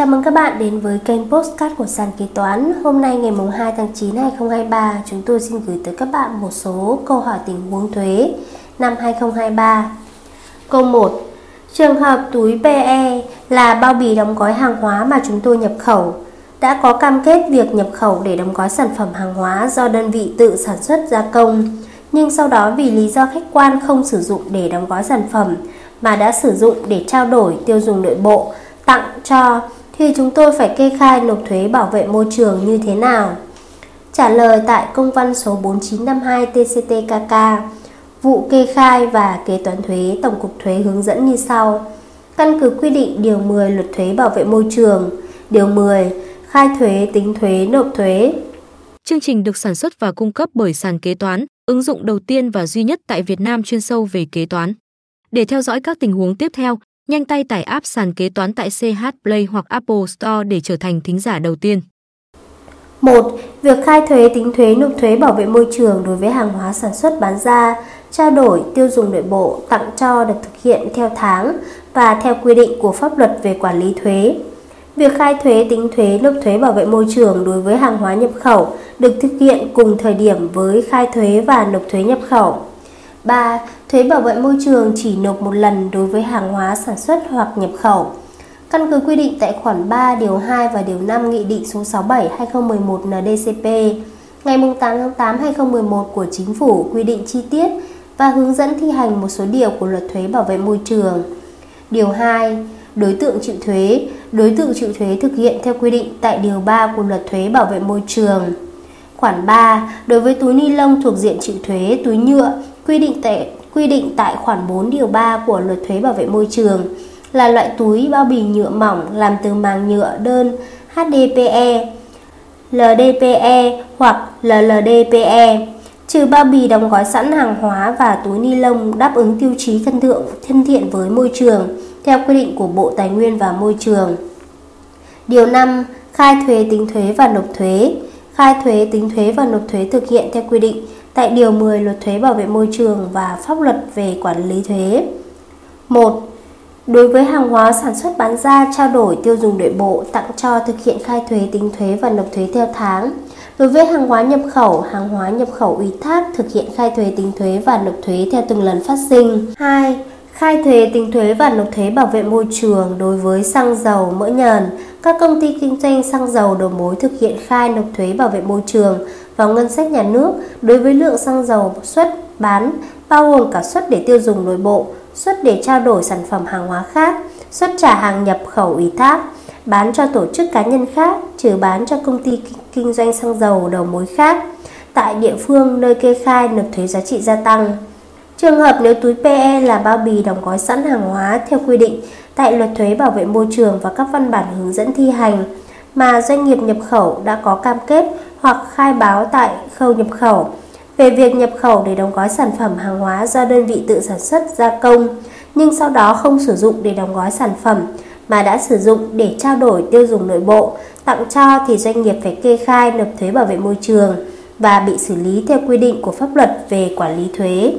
Chào mừng các bạn đến với kênh Postcard của sàn kế toán. Hôm nay ngày 2 tháng 9 2023, chúng tôi xin gửi tới các bạn một số câu hỏi tình huống thuế năm 2023. Câu 1. Trường hợp túi PE là bao bì đóng gói hàng hóa mà chúng tôi nhập khẩu. Đã có cam kết việc nhập khẩu để đóng gói sản phẩm hàng hóa do đơn vị tự sản xuất gia công, nhưng sau đó vì lý do khách quan không sử dụng để đóng gói sản phẩm mà đã sử dụng để trao đổi tiêu dùng nội bộ, tặng cho thì chúng tôi phải kê khai nộp thuế bảo vệ môi trường như thế nào? Trả lời tại công văn số 4952 TCTKK, vụ kê khai và kế toán thuế Tổng cục Thuế hướng dẫn như sau. Căn cứ quy định Điều 10 Luật Thuế Bảo vệ Môi trường, Điều 10 khai thuế, tính thuế, nộp thuế. Chương trình được sản xuất và cung cấp bởi sàn kế toán, ứng dụng đầu tiên và duy nhất tại Việt Nam chuyên sâu về kế toán. Để theo dõi các tình huống tiếp theo, nhanh tay tải app sàn kế toán tại CH Play hoặc Apple Store để trở thành thính giả đầu tiên. 1. Việc khai thuế tính thuế nộp thuế bảo vệ môi trường đối với hàng hóa sản xuất bán ra, trao đổi, tiêu dùng nội bộ, tặng cho được thực hiện theo tháng và theo quy định của pháp luật về quản lý thuế. Việc khai thuế tính thuế nộp thuế bảo vệ môi trường đối với hàng hóa nhập khẩu được thực hiện cùng thời điểm với khai thuế và nộp thuế nhập khẩu. 3. Thuế bảo vệ môi trường chỉ nộp một lần đối với hàng hóa sản xuất hoặc nhập khẩu. Căn cứ quy định tại khoản 3 điều 2 và điều 5 Nghị định số 67/2011 NDCP ngày 8 tháng 8 2011 của Chính phủ quy định chi tiết và hướng dẫn thi hành một số điều của Luật thuế bảo vệ môi trường. Điều 2. Đối tượng chịu thuế, đối tượng chịu thuế thực hiện theo quy định tại điều 3 của Luật thuế bảo vệ môi trường. Khoản 3. Đối với túi ni lông thuộc diện chịu thuế túi nhựa quy định tại quy định tại khoản 4 điều 3 của Luật thuế bảo vệ môi trường là loại túi bao bì nhựa mỏng làm từ màng nhựa đơn HDPE, LDPE hoặc LLDPE, trừ bao bì đóng gói sẵn hàng hóa và túi ni lông đáp ứng tiêu chí thân thượng thân thiện với môi trường theo quy định của Bộ Tài nguyên và Môi trường. Điều 5. Khai thuế tính thuế và nộp thuế. Khai thuế tính thuế và nộp thuế thực hiện theo quy định tại Điều 10 Luật Thuế Bảo vệ Môi trường và Pháp luật về Quản lý thuế. 1. Đối với hàng hóa sản xuất bán ra, trao đổi, tiêu dùng nội bộ, tặng cho thực hiện khai thuế, tính thuế và nộp thuế theo tháng. Đối với hàng hóa nhập khẩu, hàng hóa nhập khẩu ủy thác thực hiện khai thuế, tính thuế và nộp thuế theo từng lần phát sinh. 2. Khai thuế, tính thuế và nộp thuế bảo vệ môi trường đối với xăng dầu, mỡ nhờn. Các công ty kinh doanh xăng dầu đầu mối thực hiện khai nộp thuế bảo vệ môi trường vào ngân sách nhà nước đối với lượng xăng dầu xuất bán bao gồm cả xuất để tiêu dùng nội bộ, xuất để trao đổi sản phẩm hàng hóa khác, xuất trả hàng nhập khẩu ủy thác, bán cho tổ chức cá nhân khác, trừ bán cho công ty kinh doanh xăng dầu đầu mối khác tại địa phương nơi kê khai nộp thuế giá trị gia tăng. Trường hợp nếu túi PE là bao bì đóng gói sẵn hàng hóa theo quy định tại luật thuế bảo vệ môi trường và các văn bản hướng dẫn thi hành mà doanh nghiệp nhập khẩu đã có cam kết hoặc khai báo tại khâu nhập khẩu về việc nhập khẩu để đóng gói sản phẩm hàng hóa do đơn vị tự sản xuất gia công nhưng sau đó không sử dụng để đóng gói sản phẩm mà đã sử dụng để trao đổi tiêu dùng nội bộ, tặng cho thì doanh nghiệp phải kê khai nộp thuế bảo vệ môi trường và bị xử lý theo quy định của pháp luật về quản lý thuế.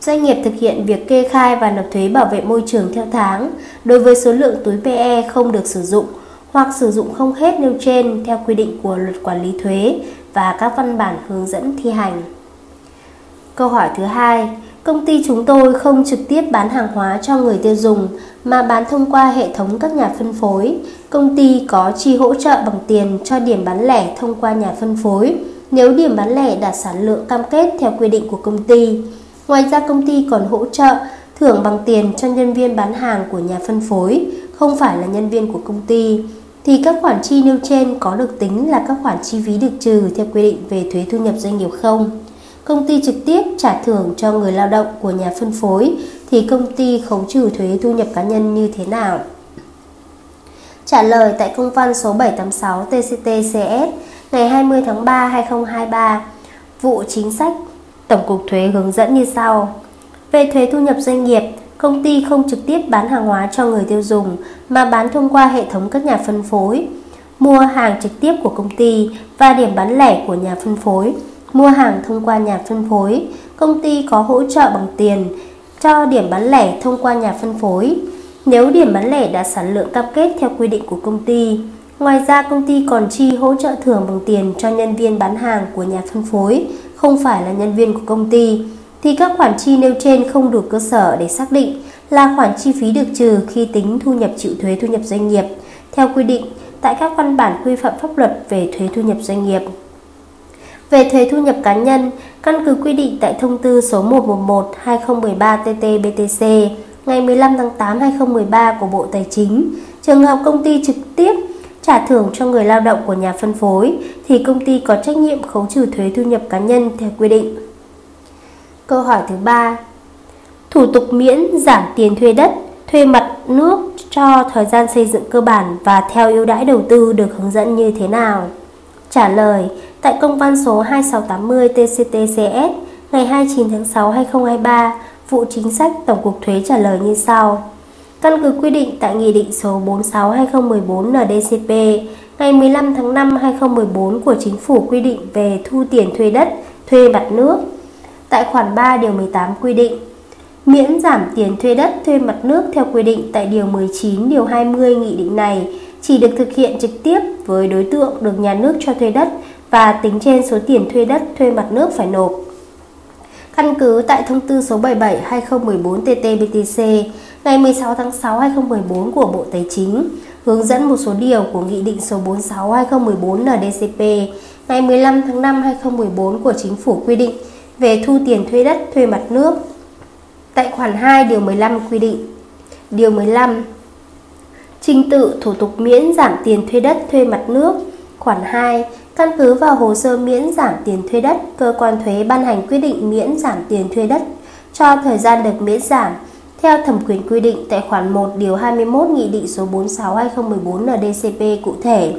Doanh nghiệp thực hiện việc kê khai và nộp thuế bảo vệ môi trường theo tháng đối với số lượng túi PE không được sử dụng hoặc sử dụng không hết nêu trên theo quy định của luật quản lý thuế và các văn bản hướng dẫn thi hành. Câu hỏi thứ hai, công ty chúng tôi không trực tiếp bán hàng hóa cho người tiêu dùng mà bán thông qua hệ thống các nhà phân phối. Công ty có chi hỗ trợ bằng tiền cho điểm bán lẻ thông qua nhà phân phối nếu điểm bán lẻ đạt sản lượng cam kết theo quy định của công ty. Ngoài ra công ty còn hỗ trợ thưởng bằng tiền cho nhân viên bán hàng của nhà phân phối, không phải là nhân viên của công ty thì các khoản chi nêu trên có được tính là các khoản chi phí được trừ theo quy định về thuế thu nhập doanh nghiệp không? Công ty trực tiếp trả thưởng cho người lao động của nhà phân phối thì công ty khấu trừ thuế thu nhập cá nhân như thế nào? Trả lời tại công văn số 786 TCT-CS ngày 20 tháng 3 2023, vụ chính sách Tổng cục Thuế hướng dẫn như sau. Về thuế thu nhập doanh nghiệp, công ty không trực tiếp bán hàng hóa cho người tiêu dùng mà bán thông qua hệ thống các nhà phân phối. Mua hàng trực tiếp của công ty và điểm bán lẻ của nhà phân phối. Mua hàng thông qua nhà phân phối, công ty có hỗ trợ bằng tiền cho điểm bán lẻ thông qua nhà phân phối. nếu điểm bán lẻ đã sản lượng cam kết theo quy định của công ty. Ngoài ra, công ty còn chi hỗ trợ thưởng bằng tiền cho nhân viên bán hàng của nhà phân phối, không phải là nhân viên của công ty, thì các khoản chi nêu trên không đủ cơ sở để xác định là khoản chi phí được trừ khi tính thu nhập chịu thuế thu nhập doanh nghiệp theo quy định tại các văn bản quy phạm pháp luật về thuế thu nhập doanh nghiệp. Về thuế thu nhập cá nhân, căn cứ quy định tại thông tư số 111/2013/TT-BTC ngày 15 tháng 8 2013 của Bộ Tài chính, trường hợp công ty trực tiếp trả thưởng cho người lao động của nhà phân phối thì công ty có trách nhiệm khấu trừ thuế thu nhập cá nhân theo quy định. Câu hỏi thứ ba Thủ tục miễn giảm tiền thuê đất, thuê mặt nước cho thời gian xây dựng cơ bản và theo ưu đãi đầu tư được hướng dẫn như thế nào? Trả lời, tại công văn số 2680 TCTCS ngày 29 tháng 6 2023, vụ chính sách Tổng cục Thuế trả lời như sau. Căn cứ quy định tại Nghị định số 46-2014 NDCP ngày 15 tháng 5 2014 của Chính phủ quy định về thu tiền thuê đất, thuê mặt nước. Tại khoản 3 điều 18 quy định miễn giảm tiền thuê đất, thuê mặt nước theo quy định tại điều 19 điều 20 nghị định này chỉ được thực hiện trực tiếp với đối tượng được nhà nước cho thuê đất và tính trên số tiền thuê đất, thuê mặt nước phải nộp. Căn cứ tại thông tư số 77/2014/TT-BTC ngày 16 tháng 6 2014 của Bộ Tài chính, hướng dẫn một số điều của Nghị định số 46/2014 NDCP ngày 15 tháng 5 2014 của Chính phủ quy định về thu tiền thuê đất thuê mặt nước. Tại khoản 2 điều 15 quy định. Điều 15 Trình tự thủ tục miễn giảm tiền thuê đất thuê mặt nước Khoản 2 Căn cứ vào hồ sơ miễn giảm tiền thuê đất, cơ quan thuế ban hành quyết định miễn giảm tiền thuê đất cho thời gian được miễn giảm theo thẩm quyền quy định tại khoản 1 điều 21 Nghị định số 46/2014 NDCP cụ thể.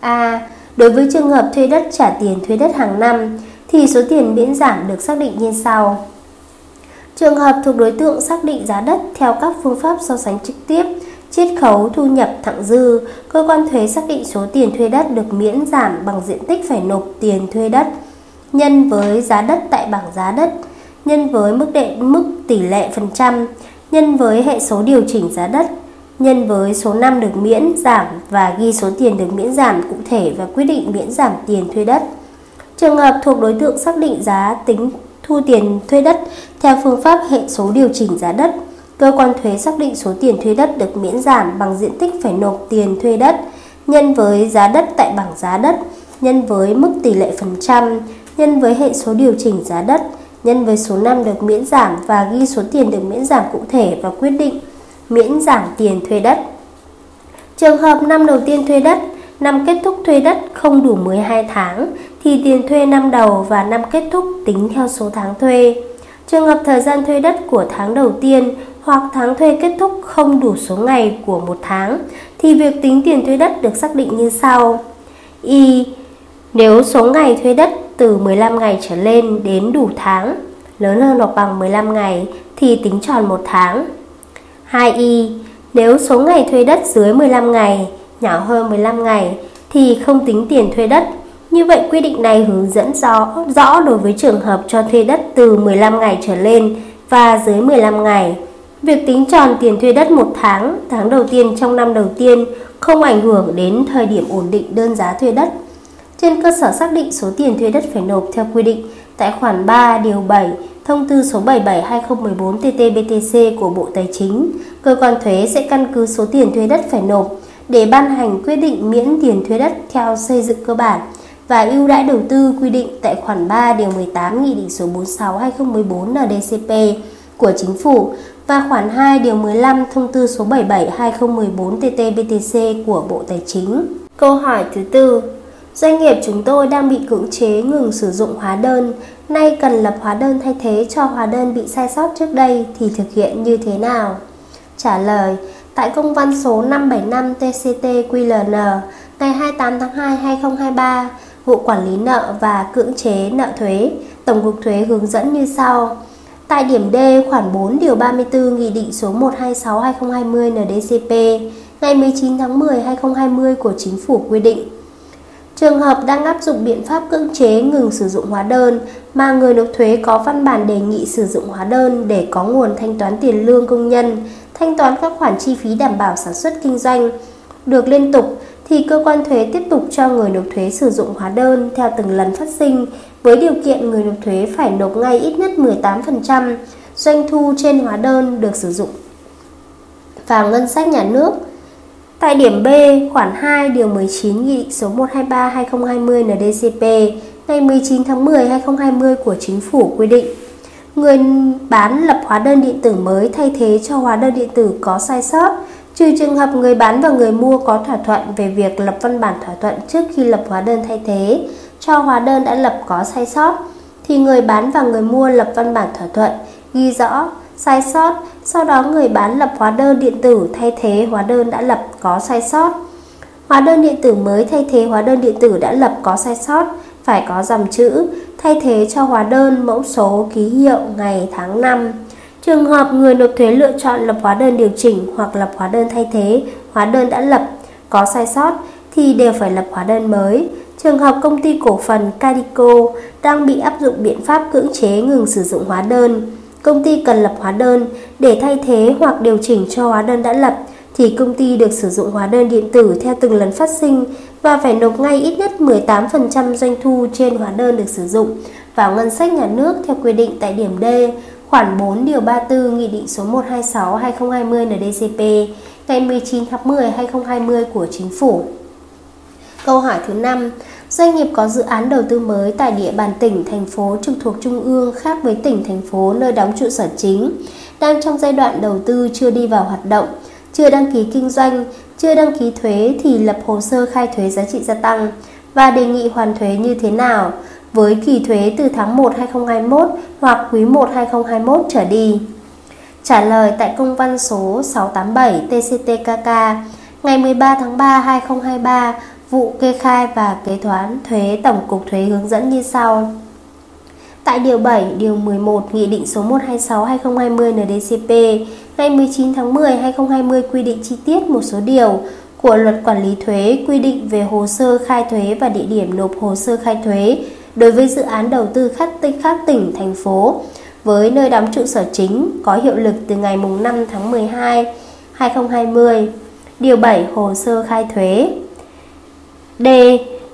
A. Đối với trường hợp thuê đất trả tiền thuê đất hàng năm thì số tiền miễn giảm được xác định như sau. Trường hợp thuộc đối tượng xác định giá đất theo các phương pháp so sánh trực tiếp, chiết khấu thu nhập thặng dư, cơ quan thuế xác định số tiền thuê đất được miễn giảm bằng diện tích phải nộp tiền thuê đất nhân với giá đất tại bảng giá đất nhân với mức đệ mức tỷ lệ phần trăm nhân với hệ số điều chỉnh giá đất nhân với số năm được miễn giảm và ghi số tiền được miễn giảm cụ thể và quyết định miễn giảm tiền thuê đất. Trường hợp thuộc đối tượng xác định giá tính thu tiền thuê đất theo phương pháp hệ số điều chỉnh giá đất, cơ quan thuế xác định số tiền thuê đất được miễn giảm bằng diện tích phải nộp tiền thuê đất nhân với giá đất tại bảng giá đất nhân với mức tỷ lệ phần trăm nhân với hệ số điều chỉnh giá đất nhân với số năm được miễn giảm và ghi số tiền được miễn giảm cụ thể và quyết định miễn giảm tiền thuê đất. Trường hợp năm đầu tiên thuê đất, năm kết thúc thuê đất không đủ 12 tháng thì tiền thuê năm đầu và năm kết thúc tính theo số tháng thuê. Trường hợp thời gian thuê đất của tháng đầu tiên hoặc tháng thuê kết thúc không đủ số ngày của một tháng, thì việc tính tiền thuê đất được xác định như sau. Y. Nếu số ngày thuê đất từ 15 ngày trở lên đến đủ tháng, lớn hơn hoặc bằng 15 ngày, thì tính tròn một tháng. 2y nếu số ngày thuê đất dưới 15 ngày, nhỏ hơn 15 ngày, thì không tính tiền thuê đất. Như vậy quy định này hướng dẫn rõ rõ đối với trường hợp cho thuê đất từ 15 ngày trở lên và dưới 15 ngày. Việc tính tròn tiền thuê đất một tháng, tháng đầu tiên trong năm đầu tiên không ảnh hưởng đến thời điểm ổn định đơn giá thuê đất trên cơ sở xác định số tiền thuê đất phải nộp theo quy định tại khoản 3 điều 7 Thông tư số 77/2014/TT-BTC của Bộ Tài chính, cơ quan thuế sẽ căn cứ số tiền thuê đất phải nộp để ban hành quyết định miễn tiền thuê đất theo xây dựng cơ bản và ưu đãi đầu tư quy định tại khoản 3 điều 18 Nghị định số 46/2014 NDCP của Chính phủ và khoản 2 điều 15 Thông tư số 77/2014/TT-BTC của Bộ Tài chính. Câu hỏi thứ tư Doanh nghiệp chúng tôi đang bị cưỡng chế ngừng sử dụng hóa đơn, nay cần lập hóa đơn thay thế cho hóa đơn bị sai sót trước đây thì thực hiện như thế nào? Trả lời, tại công văn số 575 TCT-QLN ngày 28 tháng 2 2023, vụ quản lý nợ và cưỡng chế nợ thuế, Tổng cục Thuế hướng dẫn như sau. Tại điểm D khoản 4 điều 34 Nghị định số 126/2020 NDCP ngày 19 tháng 10 2020 của Chính phủ quy định Trường hợp đang áp dụng biện pháp cưỡng chế ngừng sử dụng hóa đơn mà người nộp thuế có văn bản đề nghị sử dụng hóa đơn để có nguồn thanh toán tiền lương công nhân thanh toán các khoản chi phí đảm bảo sản xuất kinh doanh được liên tục thì cơ quan thuế tiếp tục cho người nộp thuế sử dụng hóa đơn theo từng lần phát sinh với điều kiện người nộp thuế phải nộp ngay ít nhất 18% doanh thu trên hóa đơn được sử dụng vào ngân sách nhà nước. Tại điểm B, khoản 2 điều 19 Nghị định số 123/2020 NDCP ngày 19 tháng 10 2020 của Chính phủ quy định người bán lập hóa đơn điện tử mới thay thế cho hóa đơn điện tử có sai sót trừ trường hợp người bán và người mua có thỏa thuận về việc lập văn bản thỏa thuận trước khi lập hóa đơn thay thế, cho hóa đơn đã lập có sai sót, thì người bán và người mua lập văn bản thỏa thuận ghi rõ sai sót, sau đó người bán lập hóa đơn điện tử thay thế hóa đơn đã lập có sai sót. Hóa đơn điện tử mới thay thế hóa đơn điện tử đã lập có sai sót phải có dòng chữ thay thế cho hóa đơn mẫu số, ký hiệu, ngày, tháng, năm. Trường hợp người nộp thuế lựa chọn lập hóa đơn điều chỉnh hoặc lập hóa đơn thay thế, hóa đơn đã lập có sai sót thì đều phải lập hóa đơn mới. Trường hợp công ty cổ phần Cadico đang bị áp dụng biện pháp cưỡng chế ngừng sử dụng hóa đơn, công ty cần lập hóa đơn để thay thế hoặc điều chỉnh cho hóa đơn đã lập thì công ty được sử dụng hóa đơn điện tử theo từng lần phát sinh và phải nộp ngay ít nhất 18% doanh thu trên hóa đơn được sử dụng vào ngân sách nhà nước theo quy định tại điểm D khoản 4 điều 34 Nghị định số 126/2020 NDCP ngày 19 tháng 10 2020 của Chính phủ. Câu hỏi thứ 5. Doanh nghiệp có dự án đầu tư mới tại địa bàn tỉnh, thành phố trực thuộc trung ương khác với tỉnh, thành phố nơi đóng trụ sở chính, đang trong giai đoạn đầu tư chưa đi vào hoạt động, chưa đăng ký kinh doanh, chưa đăng ký thuế thì lập hồ sơ khai thuế giá trị gia tăng và đề nghị hoàn thuế như thế nào với kỳ thuế từ tháng 1 2021 hoặc quý 1 2021 trở đi. Trả lời tại công văn số 687 TCTKK ngày 13 tháng 3 2023 vụ kê khai và kế toán thuế Tổng cục Thuế hướng dẫn như sau. Tại Điều 7, Điều 11 Nghị định số 126-2020 NDCP ngày 19 tháng 10 2020 quy định chi tiết một số điều của Luật Quản lý Thuế quy định về hồ sơ khai thuế và địa điểm nộp hồ sơ khai thuế đối với dự án đầu tư khác tỉnh, khác tỉnh, thành phố với nơi đóng trụ sở chính có hiệu lực từ ngày 5 tháng 12 2020. Điều 7 hồ sơ khai thuế. D.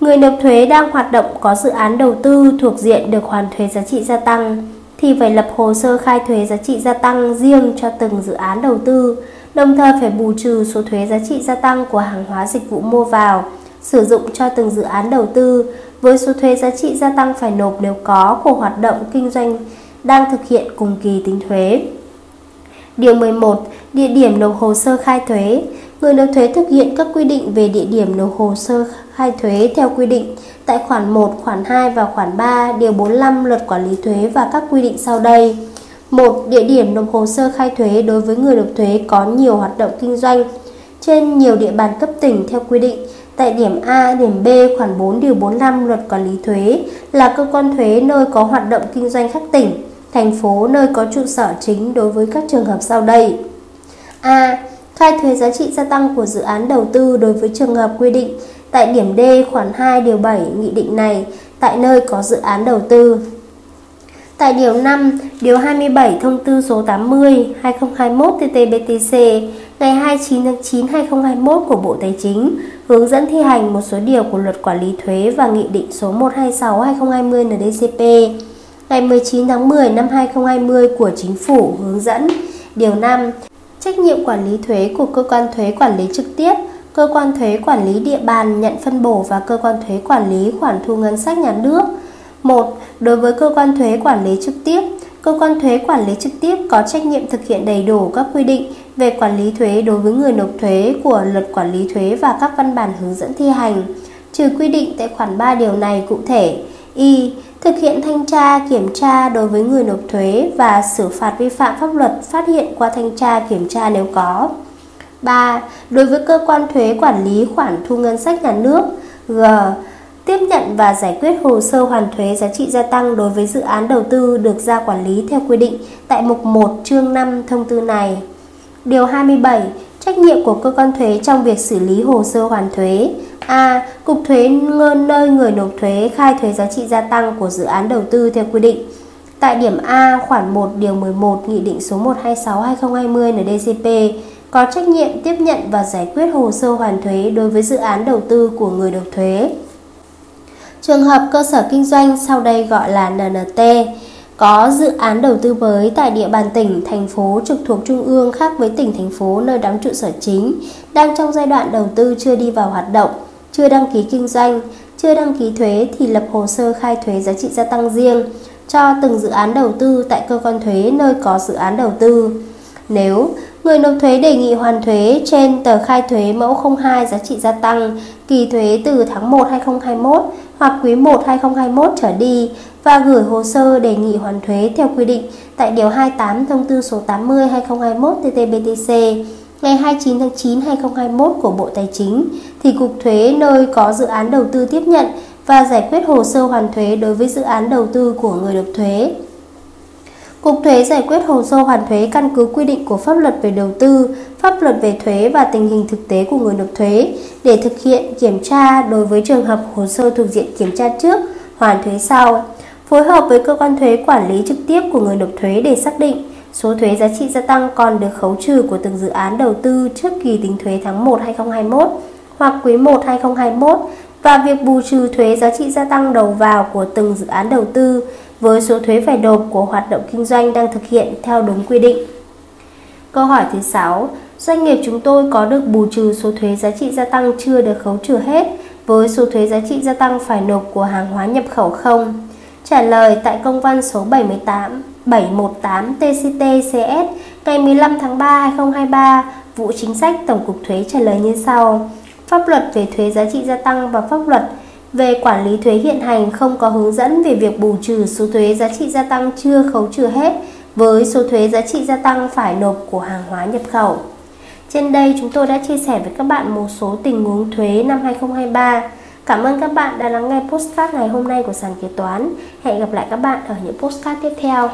Người nộp thuế đang hoạt động có dự án đầu tư thuộc diện được hoàn thuế giá trị gia tăng thì phải lập hồ sơ khai thuế giá trị gia tăng riêng cho từng dự án đầu tư, đồng thời phải bù trừ số thuế giá trị gia tăng của hàng hóa dịch vụ mua vào, sử dụng cho từng dự án đầu tư với số thuế giá trị gia tăng phải nộp nếu có của hoạt động kinh doanh đang thực hiện cùng kỳ tính thuế. Điều 11. Địa điểm nộp hồ sơ khai thuế. Người nộp thuế thực hiện các quy định về địa điểm nộp hồ sơ khai thuế theo quy định tại khoản 1, khoản 2 và khoản 3, điều 45 Luật Quản lý thuế và các quy định sau đây. 1. Địa điểm nộp hồ sơ khai thuế đối với người nộp thuế có nhiều hoạt động kinh doanh trên nhiều địa bàn cấp tỉnh theo quy định tại điểm A, điểm B khoản 4 điều 45 Luật Quản lý thuế là cơ quan thuế nơi có hoạt động kinh doanh khác tỉnh, thành phố nơi có trụ sở chính đối với các trường hợp sau đây. A. Khai thuế giá trị gia tăng của dự án đầu tư đối với trường hợp quy định tại điểm D khoản 2 điều 7 nghị định này tại nơi có dự án đầu tư. Tại điều 5, điều 27 thông tư số 80 2021 TT-BTC ngày 29 tháng 9 2021 của Bộ Tài chính hướng dẫn thi hành một số điều của Luật Quản lý thuế và Nghị định số 126 2020 NDCP ngày 19 tháng 10 năm 2020 của Chính phủ hướng dẫn điều 5 trách nhiệm quản lý thuế của cơ quan thuế quản lý trực tiếp cơ quan thuế quản lý địa bàn nhận phân bổ và cơ quan thuế quản lý khoản thu ngân sách nhà nước 1. Đối với cơ quan thuế quản lý trực tiếp, cơ quan thuế quản lý trực tiếp có trách nhiệm thực hiện đầy đủ các quy định về quản lý thuế đối với người nộp thuế của Luật Quản lý thuế và các văn bản hướng dẫn thi hành, trừ quy định tại khoản 3 điều này cụ thể. Y. Thực hiện thanh tra, kiểm tra đối với người nộp thuế và xử phạt vi phạm pháp luật phát hiện qua thanh tra, kiểm tra nếu có. 3. Đối với cơ quan thuế quản lý khoản thu ngân sách nhà nước G tiếp nhận và giải quyết hồ sơ hoàn thuế giá trị gia tăng đối với dự án đầu tư được ra quản lý theo quy định tại mục 1 chương 5 thông tư này. Điều 27. Trách nhiệm của cơ quan thuế trong việc xử lý hồ sơ hoàn thuế. A. Cục thuế nơi người nộp thuế khai thuế giá trị gia tăng của dự án đầu tư theo quy định. Tại điểm A, khoản 1 điều 11 Nghị định số 126/2020 NDCP có trách nhiệm tiếp nhận và giải quyết hồ sơ hoàn thuế đối với dự án đầu tư của người nộp thuế. Trường hợp cơ sở kinh doanh sau đây gọi là NNT có dự án đầu tư mới tại địa bàn tỉnh, thành phố trực thuộc trung ương khác với tỉnh, thành phố nơi đóng trụ sở chính, đang trong giai đoạn đầu tư chưa đi vào hoạt động, chưa đăng ký kinh doanh, chưa đăng ký thuế thì lập hồ sơ khai thuế giá trị gia tăng riêng cho từng dự án đầu tư tại cơ quan thuế nơi có dự án đầu tư. Nếu người nộp thuế đề nghị hoàn thuế trên tờ khai thuế mẫu 02 giá trị gia tăng, kỳ thuế từ tháng 1 2021 hoặc quý 1 2021 trở đi và gửi hồ sơ đề nghị hoàn thuế theo quy định tại Điều 28 Thông tư số 80-2021 TTBTC ngày 29 tháng 9 2021 của Bộ Tài chính thì Cục Thuế nơi có dự án đầu tư tiếp nhận và giải quyết hồ sơ hoàn thuế đối với dự án đầu tư của người nộp thuế. Cục Thuế giải quyết hồ sơ hoàn thuế căn cứ quy định của pháp luật về đầu tư, pháp luật về thuế và tình hình thực tế của người nộp thuế để thực hiện kiểm tra đối với trường hợp hồ sơ thuộc diện kiểm tra trước, hoàn thuế sau. Phối hợp với cơ quan thuế quản lý trực tiếp của người nộp thuế để xác định số thuế giá trị gia tăng còn được khấu trừ của từng dự án đầu tư trước kỳ tính thuế tháng 1 2021 hoặc quý 1 2021 và việc bù trừ thuế giá trị gia tăng đầu vào của từng dự án đầu tư với số thuế phải nộp của hoạt động kinh doanh đang thực hiện theo đúng quy định. Câu hỏi thứ 6. Doanh nghiệp chúng tôi có được bù trừ số thuế giá trị gia tăng chưa được khấu trừ hết với số thuế giá trị gia tăng phải nộp của hàng hóa nhập khẩu không? Trả lời tại công văn số 78 718 TCT-CS ngày 15 tháng 3 2023, vụ chính sách Tổng cục Thuế trả lời như sau. Pháp luật về thuế giá trị gia tăng và pháp luật về quản lý thuế hiện hành không có hướng dẫn về việc bù trừ số thuế giá trị gia tăng chưa, khấu trừ hết với số thuế giá trị gia tăng phải nộp của hàng hóa nhập khẩu. Trên đây chúng tôi đã chia sẻ với các bạn một số tình huống thuế năm 2023. Cảm ơn các bạn đã lắng nghe postcard ngày hôm nay của sàn kế toán. Hẹn gặp lại các bạn ở những postcard tiếp theo.